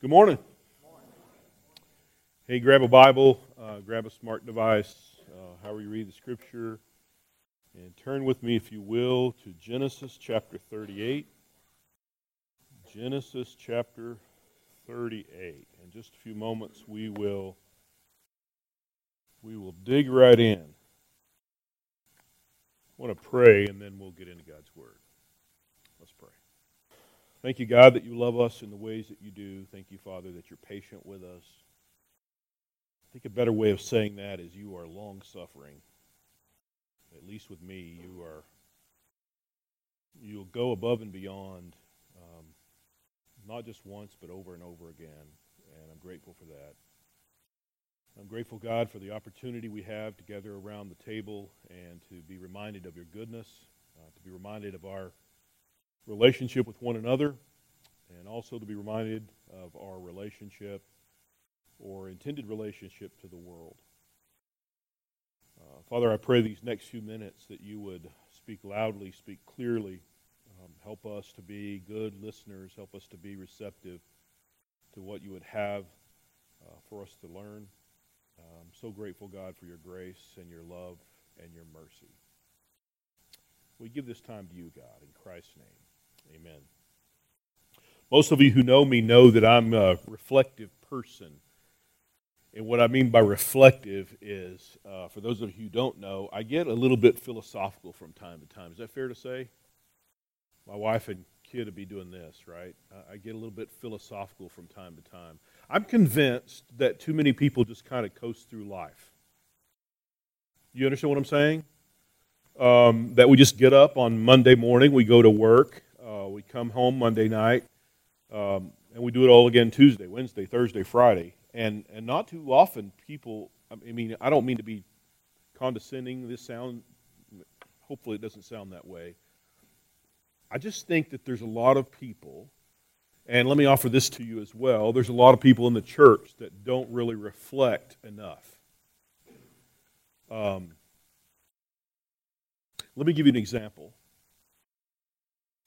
Good morning. Hey, grab a Bible, uh, grab a smart device, uh, however you read the scripture, and turn with me, if you will, to Genesis chapter 38. Genesis chapter 38. In just a few moments, we will we will dig right in. I want to pray, and then we'll get into God's Word. Thank you, God, that you love us in the ways that you do. Thank you, Father, that you're patient with us. I think a better way of saying that is you are long suffering. At least with me, you are. You'll go above and beyond, um, not just once, but over and over again. And I'm grateful for that. I'm grateful, God, for the opportunity we have to gather around the table and to be reminded of your goodness, uh, to be reminded of our relationship with one another, and also to be reminded of our relationship or intended relationship to the world. Uh, Father, I pray these next few minutes that you would speak loudly, speak clearly, um, help us to be good listeners, help us to be receptive to what you would have uh, for us to learn. I'm so grateful, God, for your grace and your love and your mercy. We give this time to you, God, in Christ's name. Amen. Most of you who know me know that I'm a reflective person. And what I mean by reflective is, uh, for those of you who don't know, I get a little bit philosophical from time to time. Is that fair to say? My wife and kid would be doing this, right? I get a little bit philosophical from time to time. I'm convinced that too many people just kind of coast through life. You understand what I'm saying? Um, that we just get up on Monday morning, we go to work, uh, we come home Monday night, um, and we do it all again Tuesday, Wednesday, Thursday, Friday. And, and not too often people, I mean, I don't mean to be condescending, this sound, hopefully it doesn't sound that way. I just think that there's a lot of people, and let me offer this to you as well there's a lot of people in the church that don't really reflect enough. Um, let me give you an example.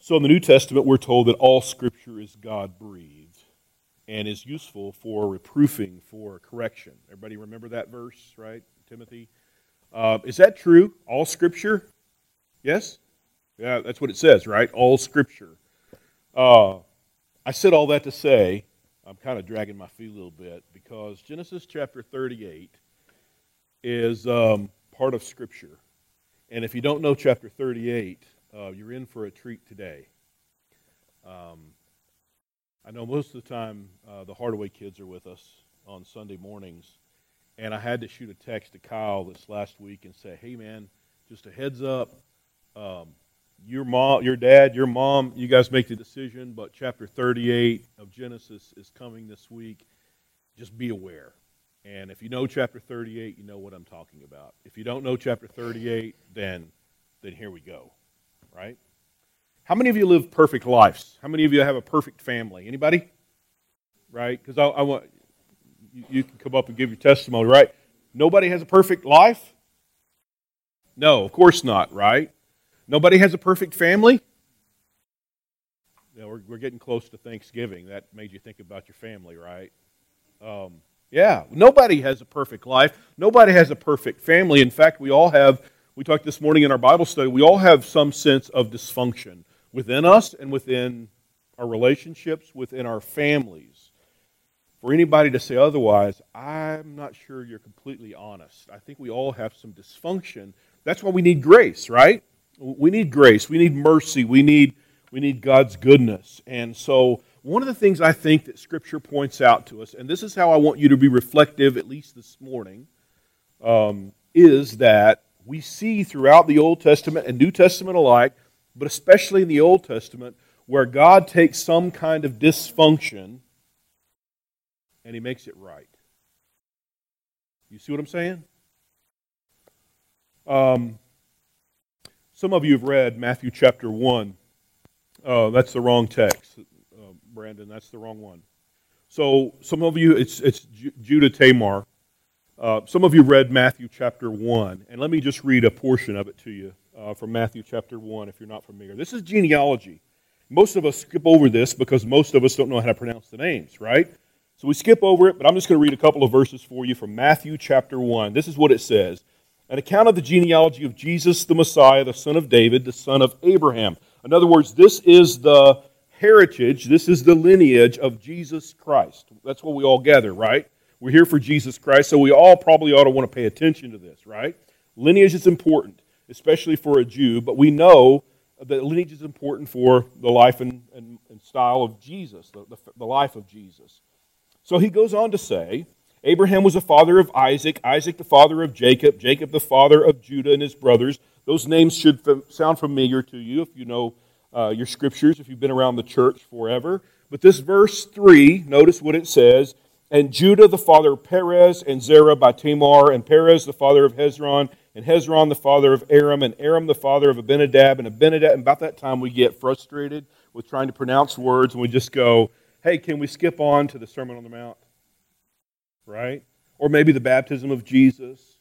So in the New Testament, we're told that all Scripture is God breathed and is useful for reproofing, for correction. Everybody remember that verse, right, Timothy? Uh, is that true? All Scripture? Yes? Yeah, that's what it says, right? All Scripture. Uh, I said all that to say, I'm kind of dragging my feet a little bit because Genesis chapter 38 is um, part of Scripture. And if you don't know chapter 38, uh, you're in for a treat today. Um, I know most of the time uh, the Hardaway kids are with us on Sunday mornings, and I had to shoot a text to Kyle this last week and say, "Hey, man, just a heads up. Um, your mom, your dad, your mom, you guys make the decision, but chapter 38 of Genesis is coming this week. Just be aware." And if you know chapter 38, you know what I'm talking about. If you don't know chapter 38, then then here we go right? How many of you live perfect lives? How many of you have a perfect family? Anybody? Right? Because I, I, want you, you can come up and give your testimony, right? Nobody has a perfect life? No, of course not, right? Nobody has a perfect family? We're, we're getting close to Thanksgiving. That made you think about your family, right? Um, yeah, nobody has a perfect life. Nobody has a perfect family. In fact, we all have we talked this morning in our Bible study, we all have some sense of dysfunction within us and within our relationships, within our families. For anybody to say otherwise, I'm not sure you're completely honest. I think we all have some dysfunction. That's why we need grace, right? We need grace. We need mercy. We need, we need God's goodness. And so, one of the things I think that Scripture points out to us, and this is how I want you to be reflective, at least this morning, um, is that we see throughout the Old Testament and New Testament alike, but especially in the Old Testament, where God takes some kind of dysfunction and he makes it right. You see what I'm saying? Um, some of you have read Matthew chapter 1. Uh, that's the wrong text, uh, Brandon. That's the wrong one. So, some of you, it's, it's Judah Tamar. Uh, some of you read Matthew chapter 1, and let me just read a portion of it to you uh, from Matthew chapter 1 if you're not familiar. This is genealogy. most of us skip over this because most of us don't know how to pronounce the names, right? So we skip over it, but I'm just going to read a couple of verses for you from Matthew chapter 1. This is what it says An account of the genealogy of Jesus the Messiah, the son of David, the son of Abraham. In other words, this is the heritage, this is the lineage of Jesus Christ. That's what we all gather, right? We're here for Jesus Christ, so we all probably ought to want to pay attention to this, right? Lineage is important, especially for a Jew, but we know that lineage is important for the life and, and, and style of Jesus, the, the, the life of Jesus. So he goes on to say, Abraham was the father of Isaac, Isaac the father of Jacob, Jacob the father of Judah and his brothers. Those names should sound familiar to you if you know uh, your scriptures, if you've been around the church forever. But this verse 3, notice what it says and Judah the father of Perez, and Zerah by Tamar, and Perez the father of Hezron, and Hezron the father of Aram, and Aram the father of Abinadab, and Abinadab. And about that time, we get frustrated with trying to pronounce words, and we just go, hey, can we skip on to the Sermon on the Mount? Right? Or maybe the baptism of Jesus.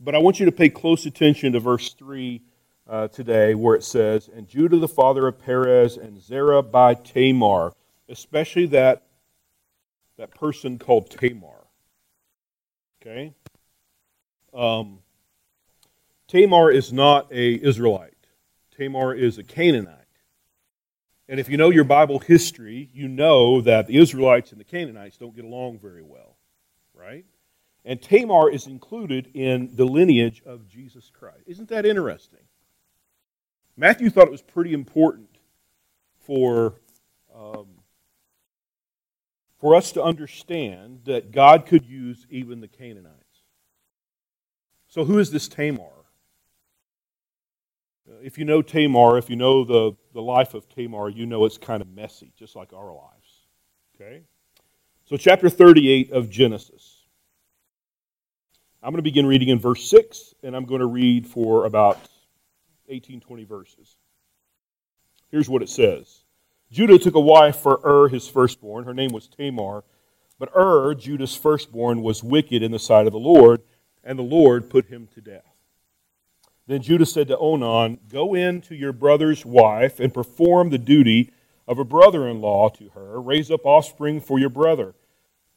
But I want you to pay close attention to verse 3 uh, today, where it says, And Judah the father of Perez, and Zerah by Tamar, especially that that person called Tamar. Okay? Um, Tamar is not a Israelite. Tamar is a Canaanite. And if you know your Bible history, you know that the Israelites and the Canaanites don't get along very well, right? And Tamar is included in the lineage of Jesus Christ. Isn't that interesting? Matthew thought it was pretty important for um, for us to understand that God could use even the Canaanites. So, who is this Tamar? Uh, if you know Tamar, if you know the, the life of Tamar, you know it's kind of messy, just like our lives. Okay? So, chapter 38 of Genesis. I'm going to begin reading in verse 6, and I'm going to read for about 18, 20 verses. Here's what it says Judah took a wife for Ur, his firstborn. Her name was Tamar. But Ur, Judah's firstborn, was wicked in the sight of the Lord, and the Lord put him to death. Then Judah said to Onan, Go in to your brother's wife and perform the duty of a brother in law to her. Raise up offspring for your brother.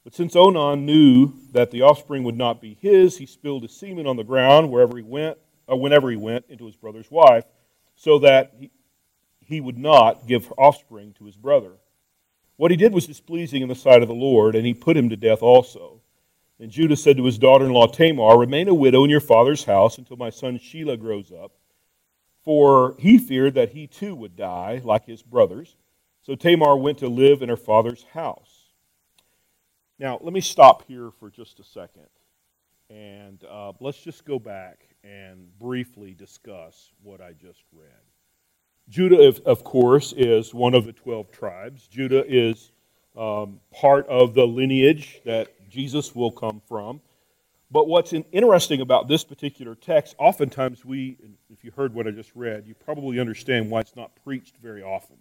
But since Onan knew that the offspring would not be his, he spilled his semen on the ground wherever he went, or whenever he went into his brother's wife, so that he, he would not give offspring to his brother. What he did was displeasing in the sight of the Lord, and he put him to death also. And Judah said to his daughter in law Tamar, Remain a widow in your father's house until my son Shelah grows up. For he feared that he too would die, like his brothers. So Tamar went to live in her father's house. Now, let me stop here for just a second. And uh, let's just go back and briefly discuss what I just read. Judah, of course, is one of the 12 tribes. Judah is um, part of the lineage that Jesus will come from. But what's interesting about this particular text, oftentimes we, if you heard what I just read, you probably understand why it's not preached very often.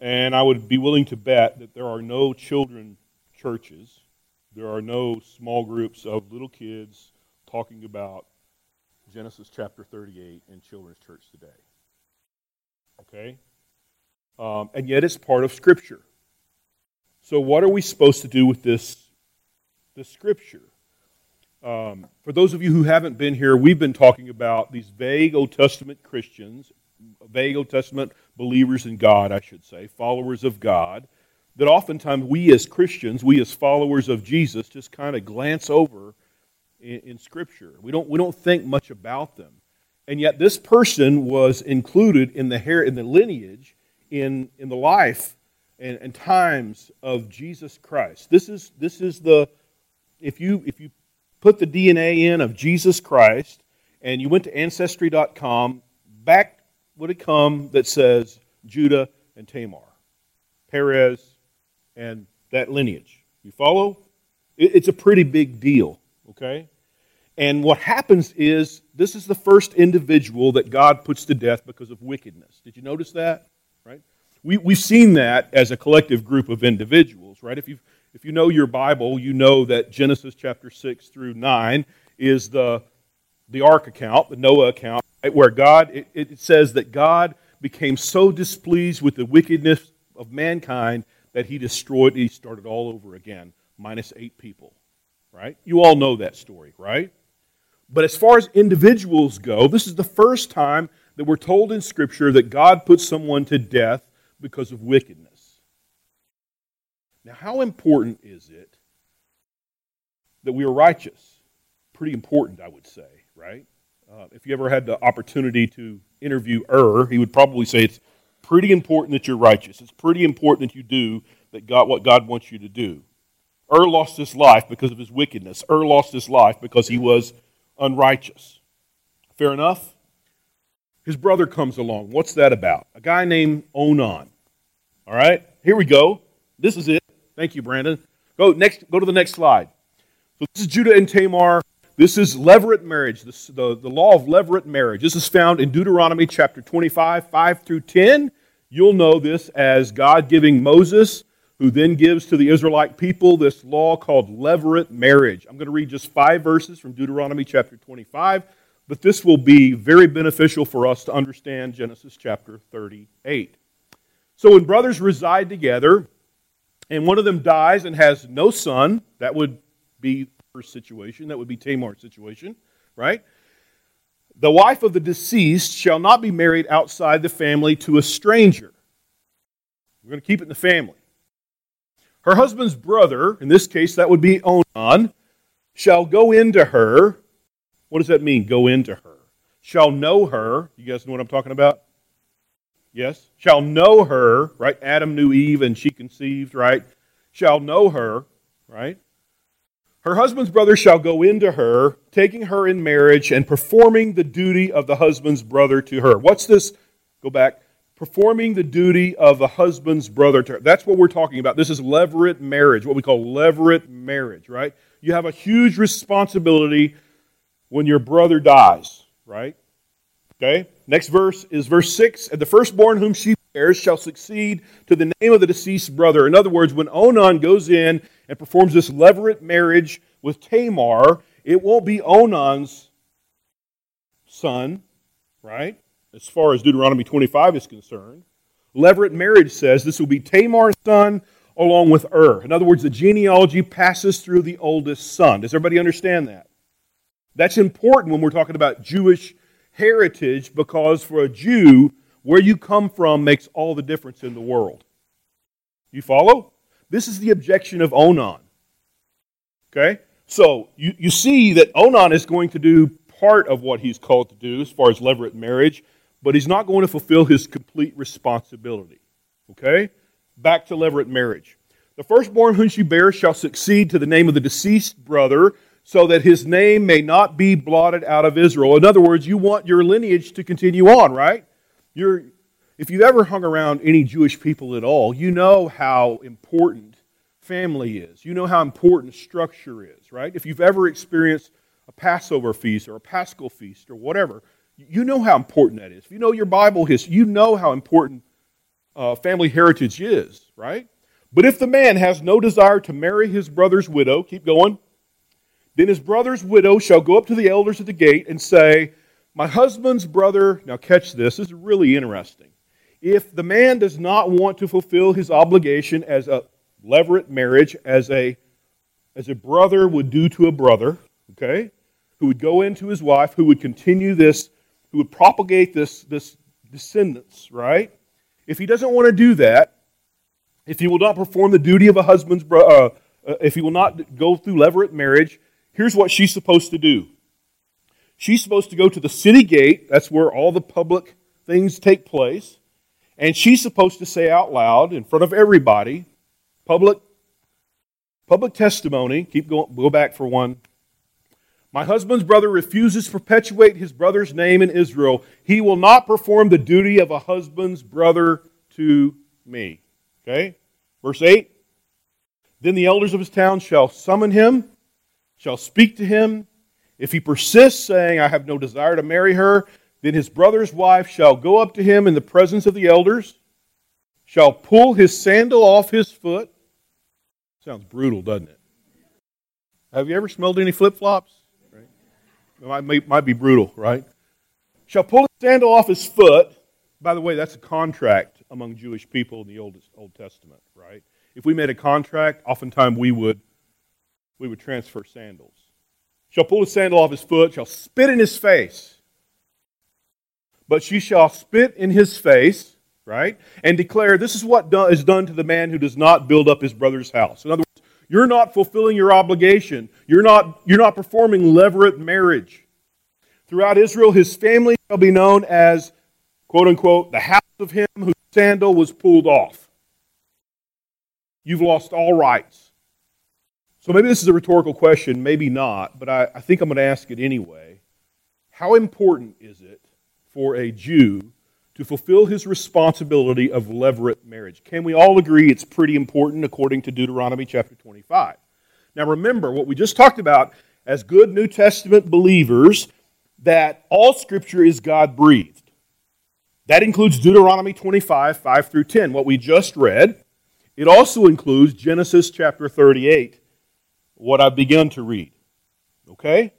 And I would be willing to bet that there are no children churches, there are no small groups of little kids talking about Genesis chapter 38 in children's church today. Okay? Um, and yet it's part of Scripture. So, what are we supposed to do with this, this Scripture? Um, for those of you who haven't been here, we've been talking about these vague Old Testament Christians, vague Old Testament believers in God, I should say, followers of God, that oftentimes we as Christians, we as followers of Jesus, just kind of glance over in, in Scripture. We don't, we don't think much about them. And yet, this person was included in the, hair, in the lineage, in, in the life and, and times of Jesus Christ. This is, this is the, if you, if you put the DNA in of Jesus Christ and you went to Ancestry.com, back would it come that says Judah and Tamar, Perez, and that lineage. You follow? It's a pretty big deal, okay? And what happens is this is the first individual that God puts to death because of wickedness. Did you notice that? Right? We, we've seen that as a collective group of individuals, right? If you if you know your Bible, you know that Genesis chapter 6 through 9 is the, the ark account, the Noah account, right? where God, it, it says that God became so displeased with the wickedness of mankind that he destroyed, he started all over again, minus eight people. Right? You all know that story, right? But as far as individuals go, this is the first time that we're told in Scripture that God puts someone to death because of wickedness. Now, how important is it that we are righteous? Pretty important, I would say, right? Uh, if you ever had the opportunity to interview Ur, he would probably say it's pretty important that you're righteous. It's pretty important that you do that God, what God wants you to do. Ur lost his life because of his wickedness. Ur lost his life because he was unrighteous. Fair enough? His brother comes along. What's that about? A guy named Onan. All right, here we go. This is it. Thank you, Brandon. Go next. Go to the next slide. So this is Judah and Tamar. This is levirate marriage, this, the, the law of levirate marriage. This is found in Deuteronomy chapter 25, 5 through 10. You'll know this as God giving Moses, who then gives to the Israelite people this law called levirate marriage. I'm going to read just five verses from Deuteronomy chapter 25, but this will be very beneficial for us to understand Genesis chapter 38. So when brothers reside together, and one of them dies and has no son, that would be her situation. That would be Tamar's situation, right? The wife of the deceased shall not be married outside the family to a stranger. We're going to keep it in the family. Her husband's brother, in this case that would be Onan, shall go into her. What does that mean, go into her? Shall know her. You guys know what I'm talking about? Yes? Shall know her, right? Adam knew Eve and she conceived, right? Shall know her, right? Her husband's brother shall go into her, taking her in marriage and performing the duty of the husband's brother to her. What's this? Go back. Performing the duty of a husband's brother. That's what we're talking about. This is levirate marriage, what we call levirate marriage, right? You have a huge responsibility when your brother dies, right? Okay? Next verse is verse 6. And the firstborn whom she bears shall succeed to the name of the deceased brother. In other words, when Onan goes in and performs this levirate marriage with Tamar, it won't be Onan's son, right? As far as Deuteronomy 25 is concerned. Levirate marriage says this will be Tamar's son along with Ur. In other words, the genealogy passes through the oldest son. Does everybody understand that? That's important when we're talking about Jewish heritage because for a Jew, where you come from makes all the difference in the world. You follow? This is the objection of Onan. Okay? So you, you see that Onan is going to do part of what he's called to do as far as levirate marriage, but he's not going to fulfill his complete responsibility. Okay? Back to levirate marriage. The firstborn whom she bears shall succeed to the name of the deceased brother, so that his name may not be blotted out of Israel. In other words, you want your lineage to continue on, right? You're, if you've ever hung around any Jewish people at all, you know how important family is. You know how important structure is, right? If you've ever experienced a Passover feast or a Paschal feast or whatever, you know how important that is. If you know your Bible history, you know how important uh, family heritage is, right? But if the man has no desire to marry his brother's widow, keep going, then his brother's widow shall go up to the elders at the gate and say, My husband's brother, now catch this, this is really interesting if the man does not want to fulfill his obligation as a levirate marriage, as a, as a brother would do to a brother, okay, who would go into his wife, who would continue this, who would propagate this, this descendants, right? If he doesn't want to do that, if he will not perform the duty of a husband's uh, uh, if he will not go through levirate marriage, here's what she's supposed to do. She's supposed to go to the city gate. That's where all the public things take place. And she's supposed to say out loud in front of everybody, public, public testimony. Keep going, go back for one. My husband's brother refuses to perpetuate his brother's name in Israel. He will not perform the duty of a husband's brother to me. Okay? Verse 8. Then the elders of his town shall summon him, shall speak to him. If he persists, saying, I have no desire to marry her, then his brother's wife shall go up to him in the presence of the elders, shall pull his sandal off his foot. Sounds brutal, doesn't it? Have you ever smelled any flip flops? It might, might be brutal, right? Shall pull his sandal off his foot By the way, that's a contract among Jewish people in the Old, Old Testament, right? If we made a contract, oftentimes we would, we would transfer sandals. Shall pull his sandal off his foot, shall spit in his face. But she shall spit in his face, right? And declare, This is what do, is done to the man who does not build up his brother's house. In other you're not fulfilling your obligation. You're not, you're not performing levirate marriage. Throughout Israel, his family shall be known as, quote unquote, the house of him whose sandal was pulled off. You've lost all rights. So maybe this is a rhetorical question, maybe not, but I, I think I'm going to ask it anyway. How important is it for a Jew to fulfill his responsibility of levirate marriage? Can we all agree it's pretty important according to Deuteronomy chapter 25? Now remember, what we just talked about as good New Testament believers that all Scripture is God breathed. That includes Deuteronomy 25, 5 through 10, what we just read. It also includes Genesis chapter 38, what I've begun to read. Okay?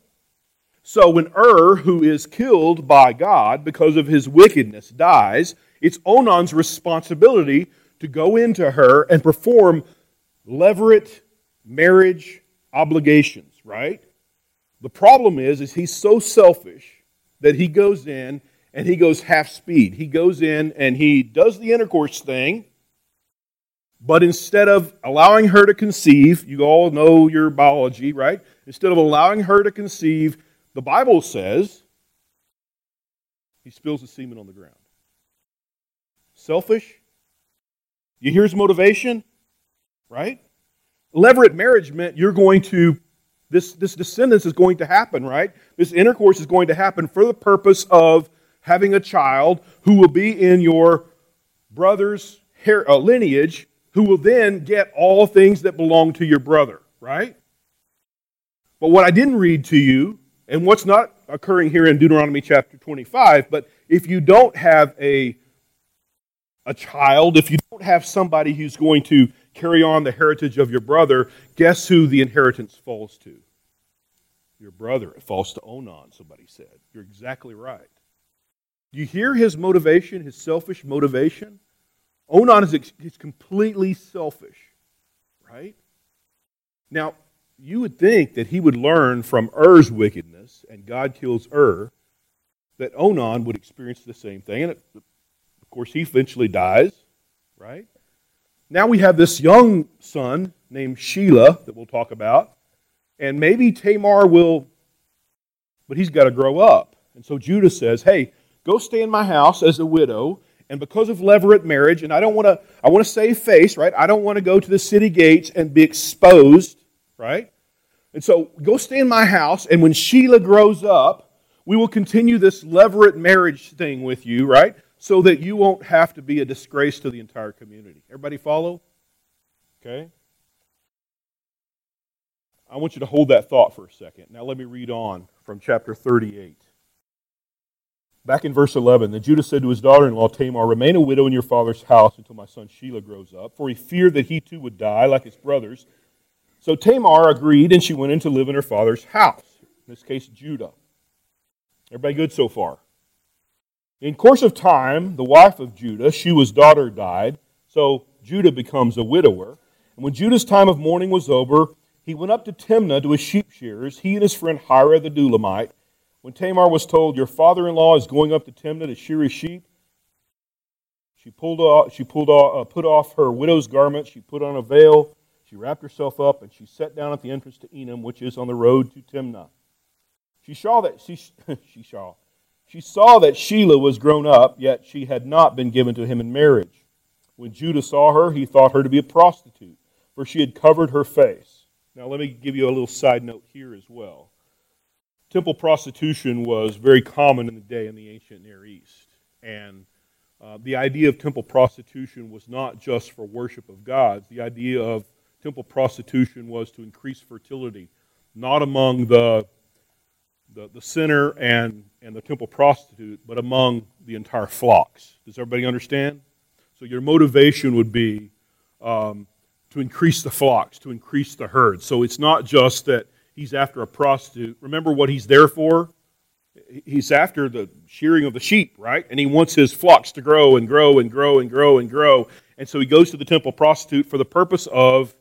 So when Ur, who is killed by God because of his wickedness, dies, it's Onan's responsibility to go into her and perform levirate marriage obligations, right? The problem is, is he's so selfish that he goes in and he goes half speed. He goes in and he does the intercourse thing, but instead of allowing her to conceive, you all know your biology, right? Instead of allowing her to conceive, the Bible says he spills the semen on the ground. Selfish? You hear his motivation? Right? Levirate marriage meant you're going to this, this descendance is going to happen, right? This intercourse is going to happen for the purpose of having a child who will be in your brother's uh, lineage, who will then get all things that belong to your brother, right? But what I didn't read to you, and what's not occurring here in Deuteronomy chapter 25, but if you don't have a, a child, if you don't have somebody who's going to carry on the heritage of your brother, guess who the inheritance falls to? Your brother. It falls to Onan, somebody said. You're exactly right. Do you hear his motivation, his selfish motivation? Onan is, is completely selfish, right? Now, you would think that he would learn from Er's wickedness, and God kills Ur, that Onan would experience the same thing. And it, of course, he eventually dies, right? Now we have this young son named Shelah that we'll talk about. And maybe Tamar will, but he's got to grow up. And so Judah says, hey, go stay in my house as a widow. And because of levirate marriage, and I don't want to, I want to save face, right? I don't want to go to the city gates and be exposed, right? And so go stay in my house. And when Shelah grows up, we will continue this levirate marriage thing with you, right? so that you won't have to be a disgrace to the entire community. Everybody follow? Okay? I want you to hold that thought for a second. Now let me read on from chapter 38. Back in verse 11, then Judah said to his daughter in law Tamar, Remain a widow in your father's house until my son Shelah grows up, for he feared that he too would die like his brothers. So Tamar agreed, and she went in to live in her father's house, in this case, Judah. Everybody good so far? In course of time, the wife of Judah, Shua's daughter, died, so Judah becomes a widower. And when Judah's time of mourning was over, he went up to Timnah to his sheep shearers, he and his friend Hira the Adullamite. When Tamar was told, Your father in law is going up to Timnah to shear his sheep, she pulled off, she pulled off, uh, put off her widow's garment, she put on a veil, she wrapped herself up, and she sat down at the entrance to Enam, which is on the road to Timnah. She saw that she, she saw she saw that Shelah was grown up, yet she had not been given to him in marriage. When Judah saw her, he thought her to be a prostitute, for she had covered her face. Now, let me give you a little side note here as well. Temple prostitution was very common in the day in the ancient Near East. And uh, the idea of temple prostitution was not just for worship of gods. The idea of temple prostitution was to increase fertility, not among the the, the sinner and, and the temple prostitute, but among the entire flocks. Does everybody understand? So your motivation would be um, to increase the flocks, to increase the herd. So it's not just that he's after a prostitute. Remember what he's there for? he's after the shearing of the sheep, right? And he wants his flocks to grow and grow and grow and grow and grow. And so he goes to the temple prostitute for the purpose of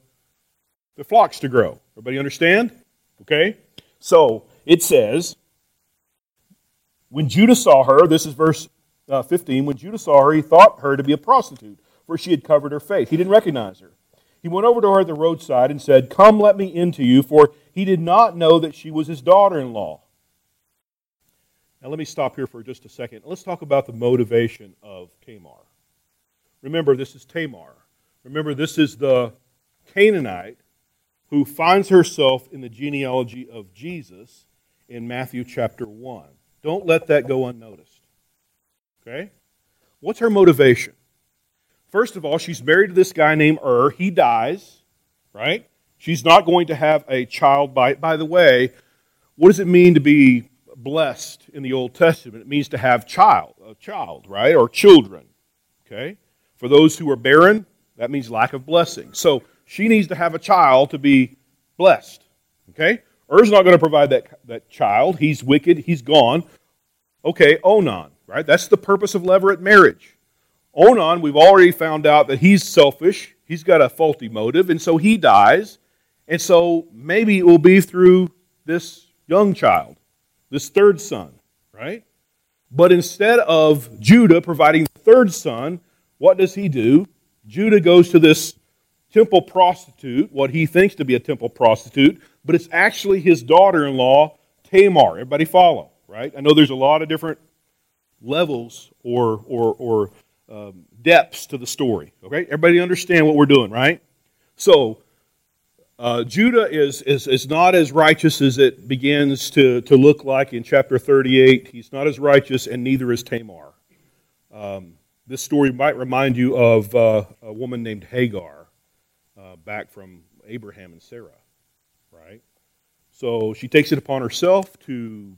the flocks to grow. Everybody understand? Okay? So it says, when Judah saw her, this is verse uh, 15, when Judah saw her, he thought her to be a prostitute, for she had covered her face. He didn't recognize her. He went over to her at the roadside and said, Come, let me into you, for he did not know that she was his daughter in law. Now, let me stop here for just a second. Let's talk about the motivation of Tamar. Remember, this is Tamar. Remember, this is the Canaanite who finds herself in the genealogy of Jesus in Matthew chapter 1. Don't let that go unnoticed. Okay? What's her motivation? First of all, she's married to this guy named Ur. He dies, right? She's not going to have a child by by the way, what does it mean to be blessed in the Old Testament? It means to have child, a child, right? Or children. Okay? For those who are barren, that means lack of blessing. So she needs to have a child to be blessed. Okay? Er's not going to provide that, that child. He's wicked. He's gone. Okay, Onan, right? That's the purpose of levirate marriage. Onan, we've already found out that he's selfish. He's got a faulty motive, and so he dies. And so maybe it will be through this young child, this third son, right? But instead of Judah providing the third son, what does he do? Judah goes to this temple prostitute, what he thinks to be a temple prostitute, but it's actually his daughter in law, Tamar. Everybody follow, right? I know there's a lot of different levels or, or, or um, depths to the story. Okay, everybody understand what we're doing, right? So uh, Judah is, is, is not as righteous as it begins to, to look like in chapter 38. He's not as righteous, and neither is Tamar. Um, this story might remind you of uh, a woman named Hagar, uh, back from Abraham and Sarah, right? So she takes it upon herself to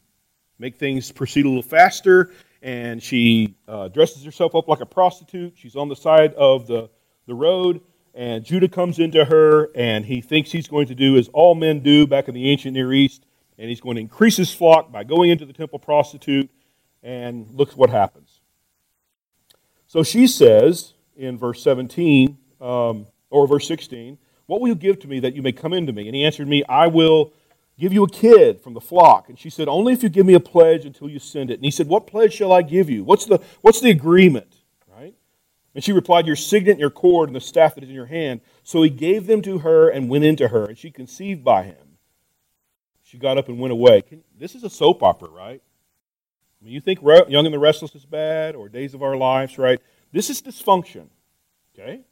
make things proceed a little faster and she uh, dresses herself up like a prostitute. She's on the side of the, the road, and Judah comes into her, and he thinks he's going to do as all men do back in the ancient Near East, and he's going to increase his flock by going into the temple prostitute, and look what happens. So she says in verse 17, um, or verse 16, What will you give to me that you may come into me? And he answered me, I will give you a kid from the flock. And she said, Only if you give me a pledge until you send it. And he said, What pledge shall I give you? What's the, what's the agreement? Right? And she replied, Your signet, your cord, and the staff that is in your hand. So he gave them to her and went into her, and she conceived by him. She got up and went away. Can, this is a soap opera, right? I mean, you think Young and the Restless is bad, or Days of Our Lives, right? This is dysfunction. Okay?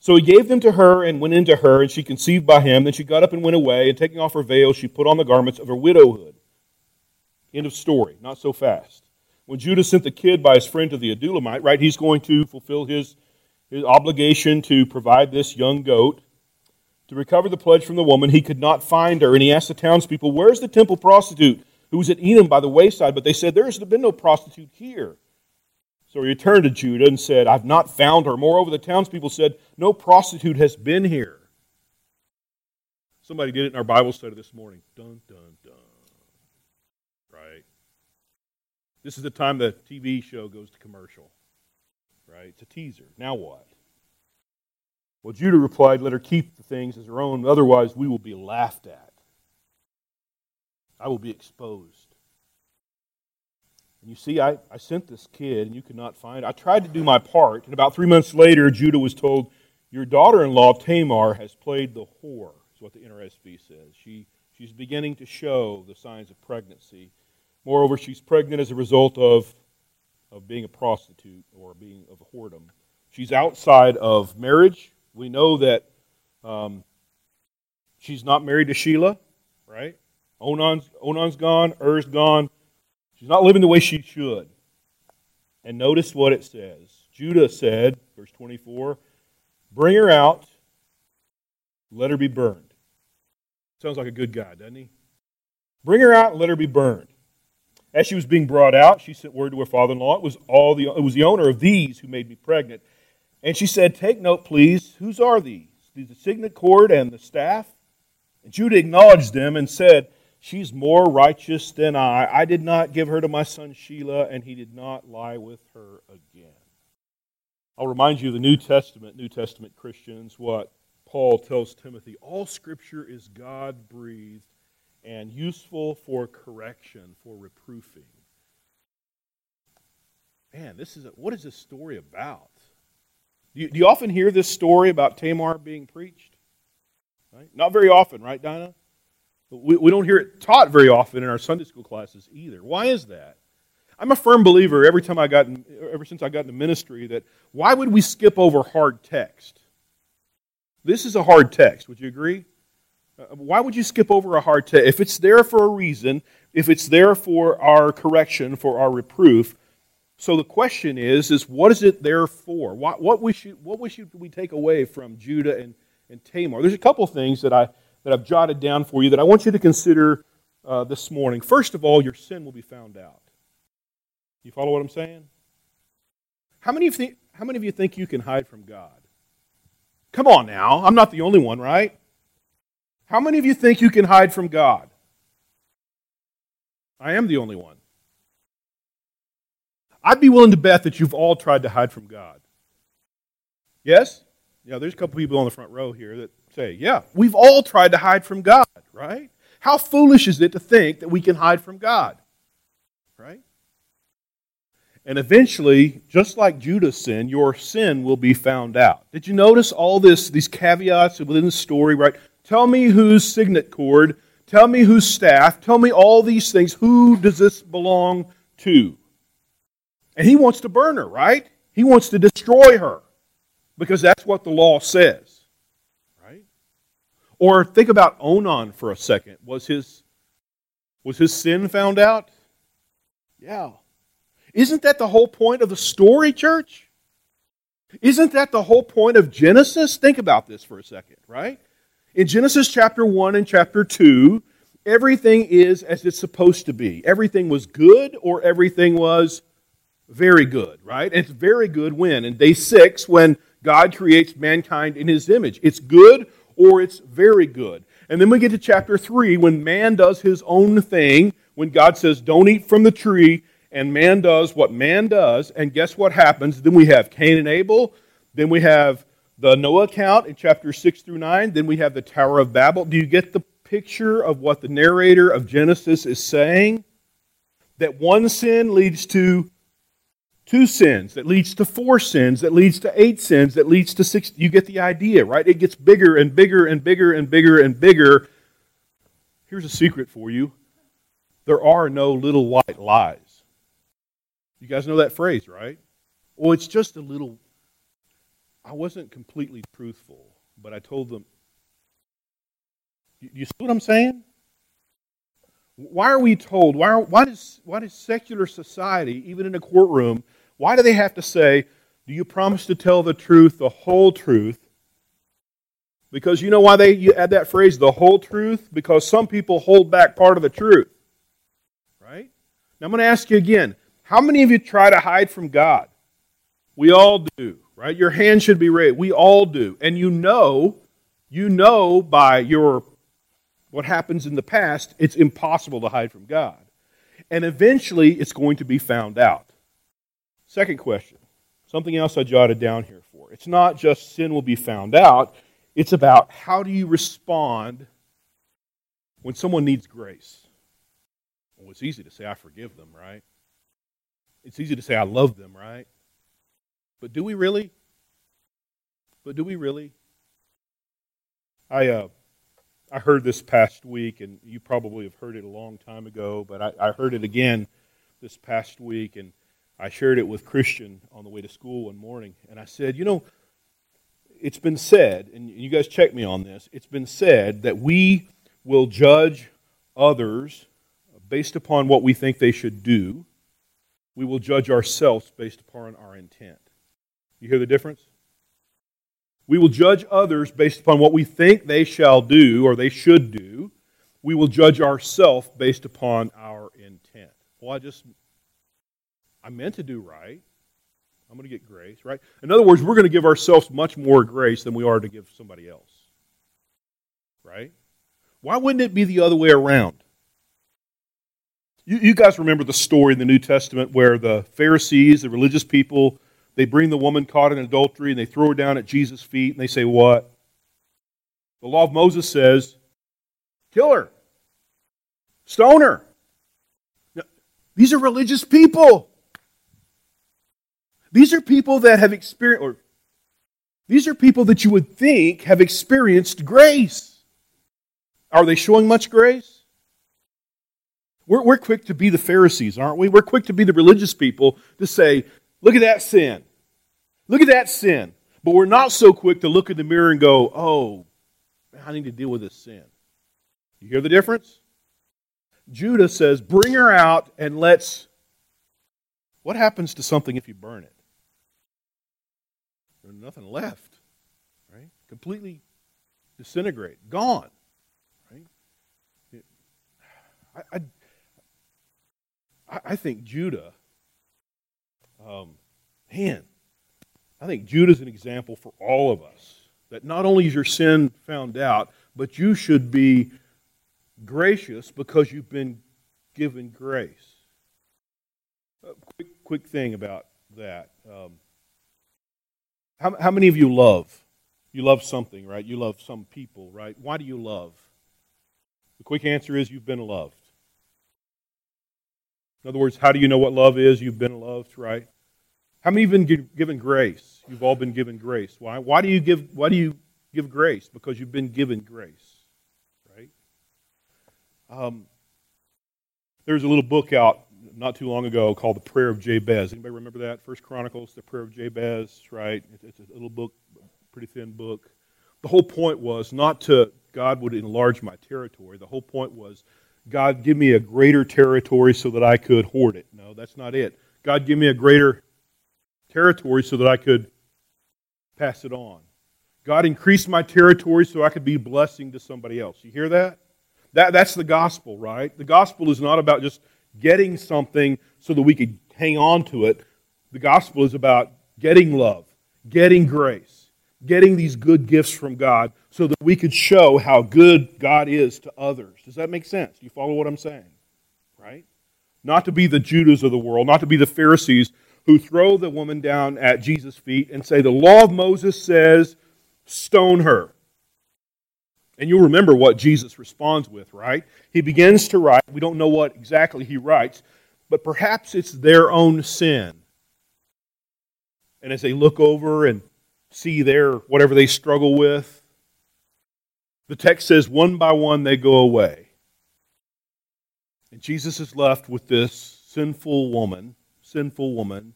So he gave them to her and went into her, and she conceived by him. Then she got up and went away, and taking off her veil, she put on the garments of her widowhood. End of story. Not so fast. When Judah sent the kid by his friend to the Adullamite, right, he's going to fulfill his, his obligation to provide this young goat. To recover the pledge from the woman, he could not find her, and he asked the townspeople, Where's the temple prostitute who was at Etam by the wayside? But they said, There has been no prostitute here. So he returned to Judah and said, I've not found her. Moreover, the townspeople said, No prostitute has been here. Somebody did it in our Bible study this morning. Dun, dun, dun. Right? This is the time the TV show goes to commercial. Right? It's a teaser. Now what? Well, Judah replied, Let her keep the things as her own, otherwise we will be laughed at. I will be exposed. You see, I, I sent this kid, and you could not find it. I tried to do my part, and about three months later, Judah was told, Your daughter in law, Tamar, has played the whore, is what the NRSV says. She, she's beginning to show the signs of pregnancy. Moreover, she's pregnant as a result of, of being a prostitute or being of a whoredom. She's outside of marriage. We know that um, she's not married to Shelah, right? Onan's, Onan's gone, Er's gone. She's not living the way she should. And notice what it says. Judah said, verse 24, Bring her out, let her be burned. Sounds like a good guy, doesn't he? Bring her out let her be burned. As she was being brought out, she sent word to her father in law. It was all the it was the owner of these who made me pregnant. And she said, Take note, please, whose are these? The signet cord and the staff? And Judah acknowledged them and said, she's more righteous than I. I did not give her to my son Shelah, and he did not lie with her again. I'll remind you, the New Testament, New Testament Christians, what Paul tells Timothy all Scripture is God breathed and useful for correction, for reproofing. Man, this is a, what is this story about? Do you, do you often hear this story about Tamar being preached? Right? Not very often, right, Dinah? We, we don't hear it taught very often in our Sunday school classes either. Why is that? I'm a firm believer every time I got in, ever since I got into ministry that why would we skip over hard text? This is a hard text. Would you agree? Uh, why would you skip over a hard text? If it's there for a reason, if it's there for our correction, for our reproof, so the question is, is what is it there for? What, what, we should, what we should we take away from Judah and, and Tamar? There's a couple things that, I, that I've jotted down for you that I want you to consider uh, this morning. First of all, your sin will be found out. You follow what I'm saying? How many, of you, how many of you think you can hide from God? Come on now. I'm not the only one, right? How many of you think you can hide from God? I am the only one. I'd be willing to bet that you've all tried to hide from God. Yes? Yeah, there's a couple people on the front row here that yeah, we've all tried to hide from God, right? How foolish is it to think that we can hide from God? Right? And eventually, just like Judah's sin, your sin will be found out. Did you notice all this, these caveats within the story, right? Tell me whose signet cord, tell me whose staff, tell me all these things. Who does this belong to? And he wants to burn her, right? He wants to destroy her because that's what the law says? Or think about Onan for a second. Was his, was his sin found out? Yeah. Isn't that the whole point of the story, church? Isn't that the whole point of Genesis? Think about this for a second, right? In Genesis chapter 1 and chapter 2, everything is as it's supposed to be. Everything was good or everything was very good, right? And it's very good when? In day 6, when God creates mankind in his image. It's good or it's very good. And then we get to chapter 3 when man does his own thing, when God says, Don't eat from the tree, and man does what man does, and guess what happens? Then we have Cain and Abel, then we have the Noah account in chapter 6 through 9, then we have the Tower of Babel. Do you get the picture of what the narrator of Genesis is saying? That one sin leads to two sins, that leads to four sins, that leads to eight sins, that leads to six. You get the idea, right? It gets bigger and bigger and bigger and bigger and bigger. Here's a secret for you there are no little white lies. You guys know that phrase, right? Well, it's just a little. I wasn't completely truthful, but I told them. You see what I'm saying? Why are we told? Why, are, why, does, why does secular society, even in a courtroom, why do they have to say, Do you promise to tell the truth, the whole truth? Because you know why they add that phrase, the whole truth? Because some people hold back part of the truth. Right? Now I'm going to ask you again how many of you try to hide from God? We all do, right? Your hand should be raised. We all do. And you know, you know by your what happens in the past, it's impossible to hide from God. And eventually it's going to be found out. Second question. Something else I jotted down here for. It's not just sin will be found out, it's about how do you respond when someone needs grace. Well, it's easy to say, I forgive them, right? It's easy to say, I love them, right? But do we really? But do we really? I, uh, I heard this past week, and you probably have heard it a long time ago, but I, I heard it again this past week, and I shared it with Christian on the way to school one morning. And I said, You know, it's been said, and you guys check me on this, it's been said that we will judge others based upon what we think they should do we will judge ourselves based upon our intent. You hear the difference? We will judge others based upon what we think they shall do or they should do. We will judge ourselves based upon our intent. Well, I just, I meant to do right. I'm going to get grace, right? In other words, we're going to give ourselves much more grace than we are to give somebody else. Right? Why wouldn't it be the other way around? You, you guys remember the story in the New Testament where the Pharisees, the religious people, they bring the woman caught in adultery and they throw her down at Jesus' feet and they say, What? The law of Moses says, Kill her, stone her. Now, these are religious people. These are people that have experienced, or these are people that you would think have experienced grace. Are they showing much grace? We're, we're quick to be the Pharisees, aren't we? We're quick to be the religious people to say, look at that sin. Look at that sin. But we're not so quick to look in the mirror and go, oh, I need to deal with this sin. You hear the difference? Judah says, bring her out and let's. What happens to something if you burn it? There's nothing left, right? Completely disintegrate, gone, right? I, I, I think Judah, um, man, I think Judah's an example for all of us. That not only is your sin found out, but you should be gracious because you've been given grace. A quick, quick thing about that. Um, how, how many of you love? You love something, right? You love some people, right? Why do you love? The quick answer is you've been loved. In other words, how do you know what love is? You've been loved, right? How many have been given grace? You've all been given grace. Why? Why do you give? Why do you give grace? Because you've been given grace, right? Um, there's a little book out not too long ago called The Prayer of Jabez. Anybody remember that? First Chronicles, The Prayer of Jabez, right? It's a little book, pretty thin book. The whole point was not to God would enlarge my territory. The whole point was God give me a greater territory so that I could hoard it. No, that's not it. God give me a greater territory so that I could pass it on. God increase my territory so I could be blessing to somebody else. You hear that? that that's the gospel, right? The gospel is not about just getting something so that we could hang on to it. The gospel is about getting love, getting grace, getting these good gifts from God so that we could show how good God is to others. Does that make sense? Do you follow what I'm saying? Right? Not to be the Judas of the world, not to be the Pharisees who throw the woman down at Jesus' feet and say, The law of Moses says, stone her. And you'll remember what Jesus responds with, right? He begins to write. We don't know what exactly he writes, but perhaps it's their own sin. And as they look over and see their whatever they struggle with, the text says one by one they go away. And Jesus is left with this sinful woman, sinful woman,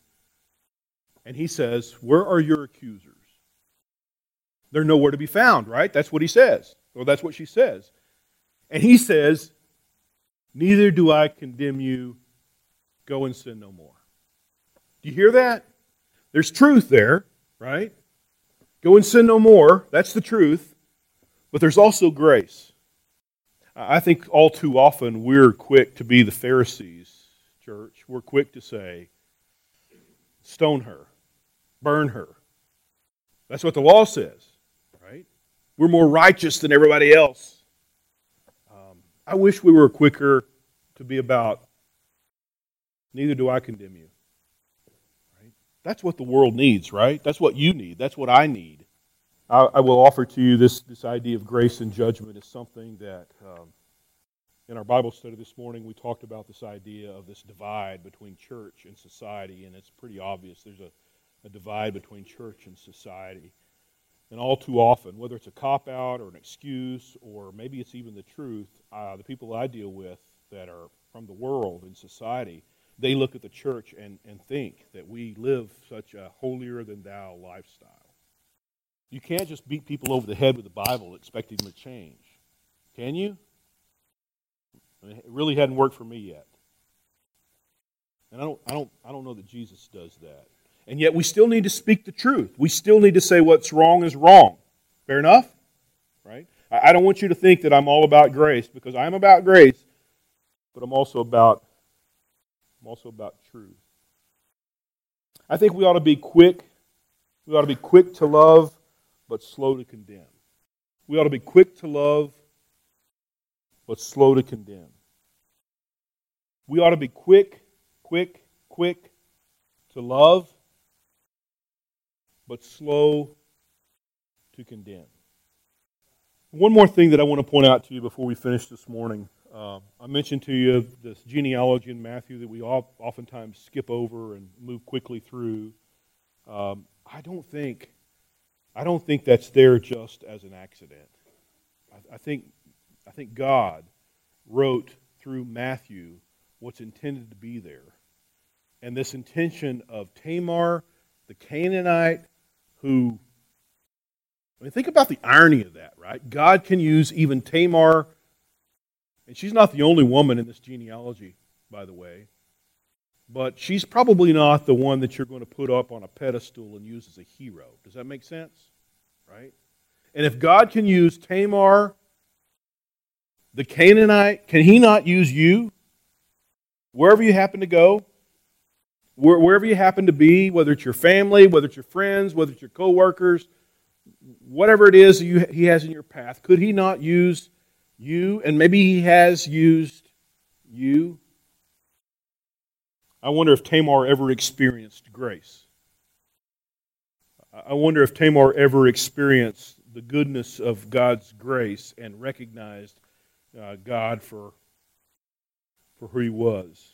and he says, Where are your accusers? They're nowhere to be found, right? That's what he says. Well, that's what she says. And he says, Neither do I condemn you. Go and sin no more. Do you hear that? There's truth there, right? Go and sin no more. That's the truth. But there's also grace. I think all too often we're quick to be the Pharisees, church. We're quick to say, stone her, burn her. That's what the law says. We're more righteous than everybody else. Um, I wish we were quicker to be about, neither do I condemn you. Right? That's what the world needs, right? That's what you need. That's what I need. I, I will offer to you this, this idea of grace and judgment is something that um, in our Bible study this morning we talked about this idea of this divide between church and society, and it's pretty obvious. There's a, a divide between church and society. And all too often, whether it's a cop out or an excuse, or maybe it's even the truth, uh, the people I deal with that are from the world and society, they look at the church and, and think that we live such a holier than thou lifestyle. You can't just beat people over the head with the Bible expecting them to change. Can you? It really hadn't worked for me yet. And I don't, I, don't, I don't know that Jesus does that. And yet we still need to speak the truth. We still need to say what's wrong is wrong. Fair enough? Right? I don't want you to think that I'm all about grace because I'm about grace, but I'm also about I'm also about truth. I think we ought to be quick. We ought to be quick to love, but slow to condemn. We ought to be quick to love, but slow to condemn. We ought to be quick, quick, quick to love, but slow to condemn. One more thing that I want to point out to you before we finish this morning. Uh, I mentioned to you this genealogy in Matthew that we all, oftentimes skip over and move quickly through. Um, I don't think, I don't think that's there just as an accident. I, I think, I think God wrote through Matthew what's intended to be there. And this intention of Tamar, the Canaanite, who, I mean, think about the irony of that, right? God can use even Tamar, and she's not the only woman in this genealogy, by the way, but she's probably not the one that you're going to put up on a pedestal and use as a hero. Does that make sense? Right? And if God can use Tamar, the Canaanite, can he not use you? Wherever you happen to go, wherever you happen to be, whether it's your family, whether it's your friends, whether it's your coworkers, whatever it is you, he has in your path, could he not use you? And maybe he has used you. I wonder if Tamar ever experienced grace. I wonder if Tamar ever experienced the goodness of God's grace and recognized uh, God for, for who he was.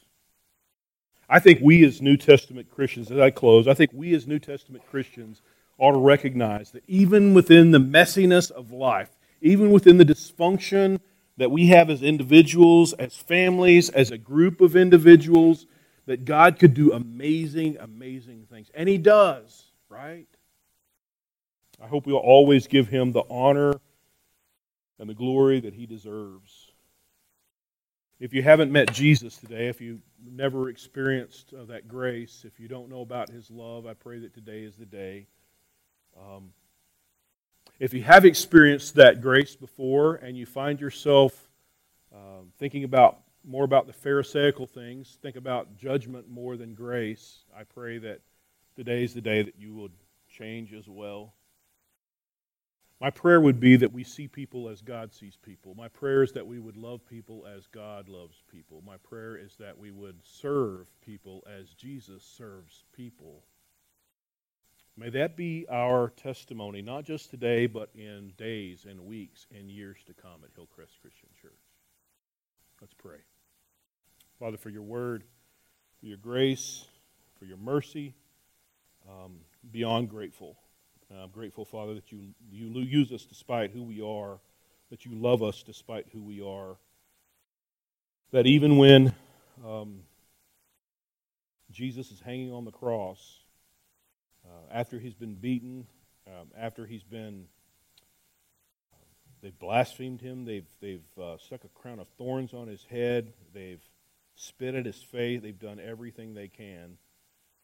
I think we as New Testament Christians, as I close, I think we as New Testament Christians ought to recognize that even within the messiness of life, even within the dysfunction that we have as individuals, as families, as a group of individuals, that God could do amazing, amazing things. And He does, right? I hope we'll always give Him the honor and the glory that He deserves. If you haven't met Jesus today, if you never experienced uh, that grace, if you don't know about His love, I pray that today is the day. Um, if you have experienced that grace before and you find yourself um, thinking about more about the Pharisaical things, think about judgment more than grace, I pray that today is the day that you will change as well. My prayer would be that we see people as God sees people. My prayer is that we would love people as God loves people. My prayer is that we would serve people as Jesus serves people. May that be our testimony, not just today, but in days and weeks and years to come at Hillcrest Christian Church. Let's pray. Father, for your word, for your grace, for your mercy, um, beyond grateful. Uh, I'm grateful, Father, that you, you use us despite who we are, that you love us despite who we are. That even when um, Jesus is hanging on the cross, uh, after he's been beaten, um, after he's been, they've blasphemed him, they've, they've uh, stuck a crown of thorns on his head, they've spit at his face, they've done everything they can,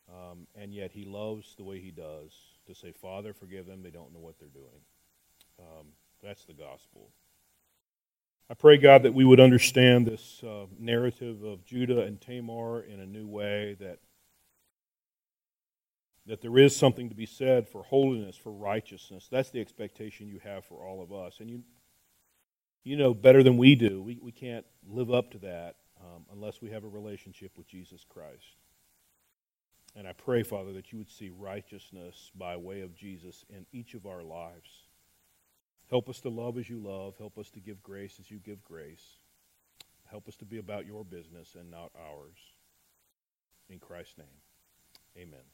um, and yet he loves the way he does to say, Father, forgive them. They don't know what they're doing. Um, that's the gospel. I pray, God, that we would understand this uh, narrative of Judah and Tamar in a new way, that, that there is something to be said for holiness, for righteousness. That's the expectation you have for all of us. And you, you know better than we do, we, we can't live up to that um, unless we have a relationship with Jesus Christ. And I pray, Father, that you would see righteousness by way of Jesus in each of our lives. Help us to love as you love. Help us to give grace as you give grace. Help us to be about your business and not ours. In Christ's name, amen.